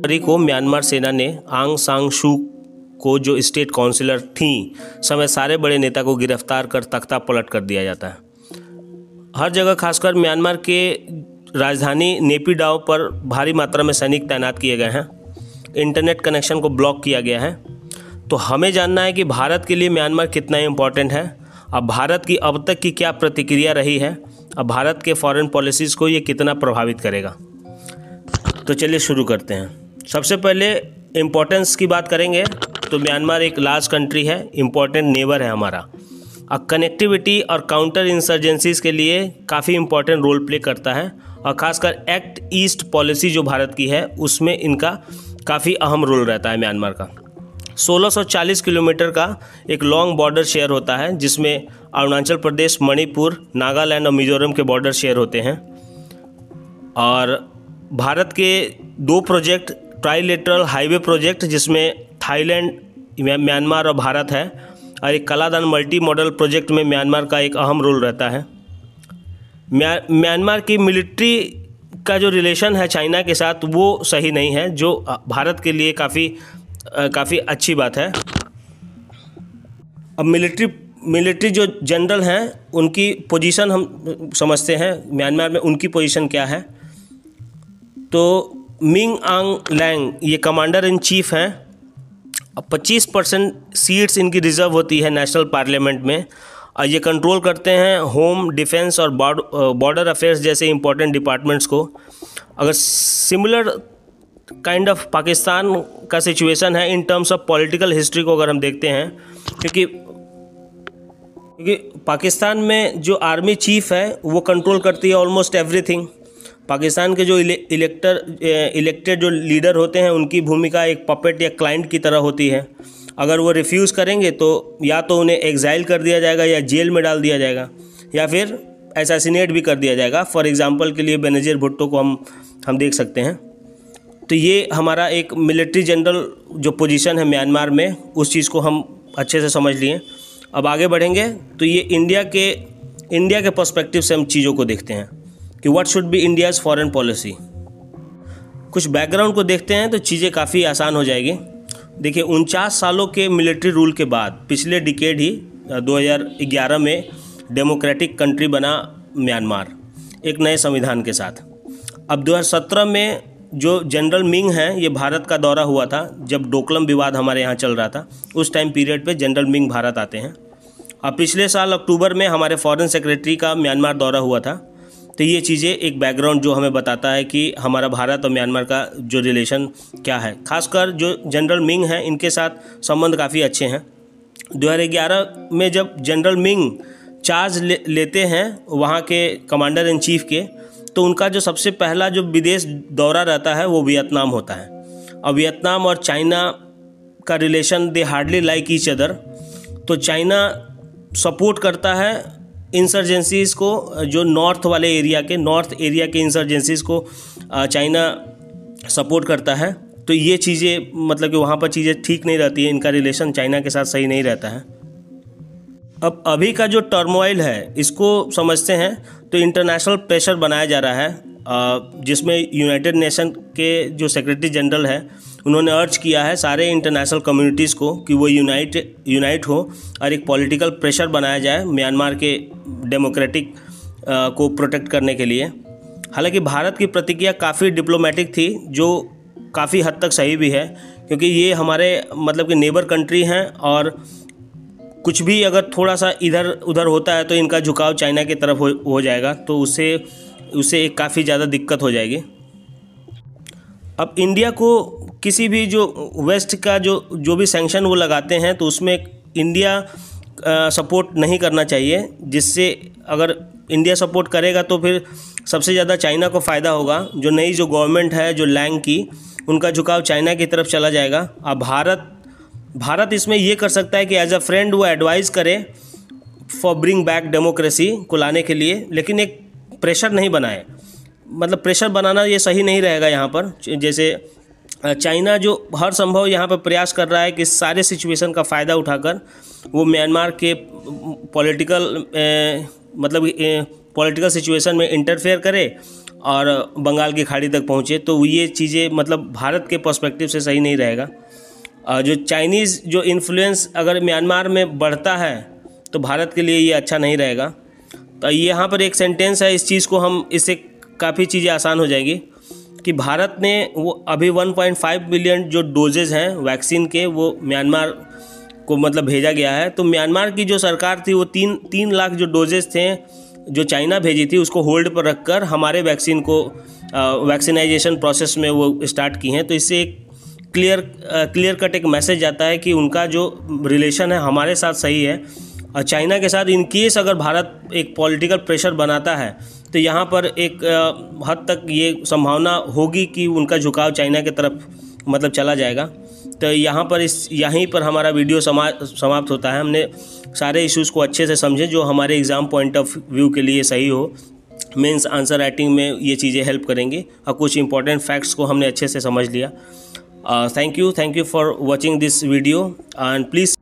जनवरी को म्यांमार सेना ने आंग सांग शू को जो स्टेट काउंसिलर थी समय सारे बड़े नेता को गिरफ़्तार कर तख्ता पलट कर दिया जाता है। हर जगह खासकर म्यांमार के राजधानी नेपीडाव पर भारी मात्रा में सैनिक तैनात किए गए हैं। इंटरनेट कनेक्शन को ब्लॉक किया गया है। तो हमें जानना है कि भारत के लिए म्यांमार कितना इम्पोर्टेंट है। अब भारत की अब तक की क्या प्रतिक्रिया रही है? अब भारत के फॉरेन पॉलिसीज़ को ये कितना प्रभावित करेगा? तो चलिए शुरू करते हैं। सबसे पहले इम्पोर्टेंस की बात करेंगे तो म्यांमार एक लार्ज कंट्री है इम्पोर्टेंट नेबर है हमारा। और कनेक्टिविटी और काउंटर इंसर्जेंसीज के लिए काफ़ी इम्पोर्टेंट रोल प्ले करता है, और ख़ासकर एक्ट ईस्ट पॉलिसी जो भारत की है, उसमें इनका काफ़ी अहम रोल रहता है म्यांमार का। 1640 किलोमीटर का एक लॉन्ग बॉर्डर शेयर होता है, जिसमें अरुणाचल प्रदेश, मणिपुर, नागालैंड और मिजोरम के बॉर्डर शेयर होते हैं। और भारत के दो प्रोजेक्ट ट्राईलेटरल हाईवे प्रोजेक्ट, जिसमें थाईलैंड म्यांमार और भारत है, और एक कलादान मल्टी मॉडल प्रोजेक्ट में म्यांमार का एक अहम रोल रहता है। म्यांमार की मिलिट्री का जो रिलेशन है चाइना के साथ, वो सही नहीं है, जो भारत के लिए काफ़ी काफ़ी अच्छी बात है। अब मिलिट्री मिलिट्री जो जनरल हैं, उनकी पोजीशन हम समझते हैं, म्यांमार में उनकी पोजीशन क्या है? तो मिंग आंग लैंग ये कमांडर इन चीफ हैं। पच्चीस परसेंट सीट्स इनकी रिज़र्व होती है नेशनल पार्लियामेंट में। और ये कंट्रोल करते हैं होम डिफेंस और बॉर्डर अफेयर्स जैसे इंपॉर्टेंट डिपार्टमेंट्स को। अगर सिमिलर काइंड ऑफ़ पाकिस्तान का सिचुएशन है in terms of political history को अगर हम देखते हैं, क्योंकि क्योंकि पाकिस्तान में जो आर्मी चीफ है, वो कंट्रोल करती है ऑलमोस्ट एवरीथिंग पाकिस्तान के जो इलेक्टर इलेक्टेड जो लीडर होते हैं, उनकी भूमिका एक पपेट या क्लाइंट की तरह होती है। अगर वो रिफ्यूज़ करेंगे तो या तो उन्हें एग्जाइल कर दिया जाएगा या जेल में डाल दिया जाएगा, या फिर एसासिनेट भी कर दिया जाएगा। फॉर एग्ज़ाम्पल के लिए बेनज़ीर भुट्टो को हम हम देख सकते हैं। तो ये हमारा एक मिलिट्री जनरल जो पोजीशन है म्यांमार में, उस चीज़ को हम अच्छे से समझ लिए। अब आगे बढ़ेंगे तो ये इंडिया के इंडिया के पर्सपेक्टिव से हम चीज़ों को देखते हैं। कि what should be India's foreign policy कुछ बैकग्राउंड को देखते हैं तो चीज़ें काफ़ी आसान हो जाएगी। देखिए, उनचास सालों के मिलिट्री रूल के बाद, पिछले डिकेड ही 2011 में डेमोक्रेटिक कंट्री बना म्यांमार एक नए संविधान के साथ। अब 2017 में जो जनरल मिंग हैं, ये भारत का दौरा हुआ था, जब डोकलम विवाद हमारे यहाँ चल रहा था। उस टाइम पीरियड पे जनरल मिंग भारत आते हैं। अब पिछले साल अक्टूबर में हमारे फॉरेन सेक्रेटरी का म्यांमार दौरा हुआ था। तो ये चीज़ें एक बैकग्राउंड जो हमें बताता है कि हमारा भारत और म्यांमार का जो रिलेशन क्या है। खासकर जो जनरल मिंग हैं इनके साथ संबंध काफ़ी अच्छे हैं। 2011 में जब जनरल मिंग चार्ज ले, लेते हैं वहाँ के कमांडर इन चीफ के तो उनका जो सबसे पहला जो विदेश दौरा रहता है वो वियतनाम होता है। और वियतनाम और चाइना का relation they hardly like each other तो चाइना सपोर्ट करता है इंसर्जेंसीज़ को, जो नॉर्थ वाले एरिया के नॉर्थ एरिया के इंसर्जेंसीज़ को चाइना सपोर्ट करता है तो ये चीज़ें मतलब कि वहाँ पर चीज़ें ठीक नहीं रहती है, इनका रिलेशन चाइना के साथ सही नहीं रहता है। अब अभी का जो टर्मोइल है, इसको समझते हैं तो इंटरनेशनल प्रेशर बनाया जा रहा है जिसमें यूनाइटेड नेशन के जो सेक्रेटरी जनरल है उन्होंने अर्ज़ किया है सारे इंटरनेशनल कम्युनिटीज़ को कि वो यूनाइट यूनाइट हो और एक पॉलिटिकल प्रेशर बनाया जाए म्यांमार के डेमोक्रेटिक को प्रोटेक्ट करने के लिए। हालाँकि भारत की प्रतिक्रिया काफ़ी डिप्लोमेटिक थी जो काफ़ी हद तक सही भी है क्योंकि ये हमारे मतलब कि नेबर कंट्री हैं और कुछ भी अगर थोड़ा सा इधर उधर होता है तो इनका झुकाव चाइना की तरफ़ हो, हो जाएगा तो उससे उससे एक काफ़ी ज़्यादा दिक्कत हो जाएगी। अब इंडिया को किसी भी जो वेस्ट का जो जो भी सेंक्शन वो लगाते हैं तो उसमें इंडिया सपोर्ट नहीं करना चाहिए, जिससे अगर इंडिया सपोर्ट करेगा तो फिर सबसे ज़्यादा चाइना को फ़ायदा होगा। जो नई जो गवर्नमेंट है, जो लैंग की, उनका झुकाव चाइना की तरफ़ चला जाएगा। अब भारत भारत इसमें ये कर सकता है कि एज अ फ्रेंड वो एडवाइस करे फॉर ब्रिंग बैक डेमोक्रेसी को लाने के लिए, लेकिन एक प्रेशर नहीं बनाए। मतलब प्रेशर बनाना ये सही नहीं रहेगा यहाँ पर। जैसे चाइना जो हर संभव यहाँ पर प्रयास कर रहा है कि सारे सिचुएशन का फ़ायदा उठाकर वो म्यांमार के पॉलिटिकल मतलब पॉलिटिकल सिचुएशन में इंटरफेयर करे और बंगाल की खाड़ी तक पहुँचे तो ये चीज़ें मतलब भारत के पर्सपेक्टिव से सही नहीं रहेगा। और जो चाइनीज़, जो इन्फ्लुएंस अगर म्यांमार में बढ़ता है तो भारत के लिए ये अच्छा नहीं रहेगा। तो यहाँ पर एक सेंटेंस है, इस चीज़ को हम, इससे काफ़ी चीज़ें आसान हो जाएगी। कि भारत ने वो अभी 1.5 बिलियन जो डोजेज हैं वैक्सीन के, वो म्यांमार को मतलब भेजा गया है। तो म्यांमार की जो सरकार थी, वो तीन तीन लाख जो डोजेज थे, जो चाइना भेजी थी, उसको होल्ड पर रखकर हमारे वैक्सीन को वैक्सीनाइजेशन प्रोसेस में वो स्टार्ट की हैं। तो इससे एक क्लियर क्लियर कट एक मैसेज आता है कि उनका जो रिलेशन है हमारे साथ सही है। और चाइना के साथ इन केस अगर भारत एक पॉलिटिकल प्रेशर बनाता है तो यहाँ पर एक हद तक ये संभावना होगी कि उनका झुकाव चाइना की तरफ़ मतलब चला जाएगा। तो यहाँ पर इस, यहीं पर हमारा वीडियो समा, समाप्त होता है। हमने सारे इश्यूज़ को अच्छे से समझे, जो हमारे एग्ज़ाम पॉइंट ऑफ़ व्यू के लिए सही हो। मेंस आंसर राइटिंग में ये चीज़ें हेल्प करेंगी और कुछ इंपॉर्टेंट फैक्ट्स को हमने अच्छे से समझ लिया। Thank you thank you for watching this video and please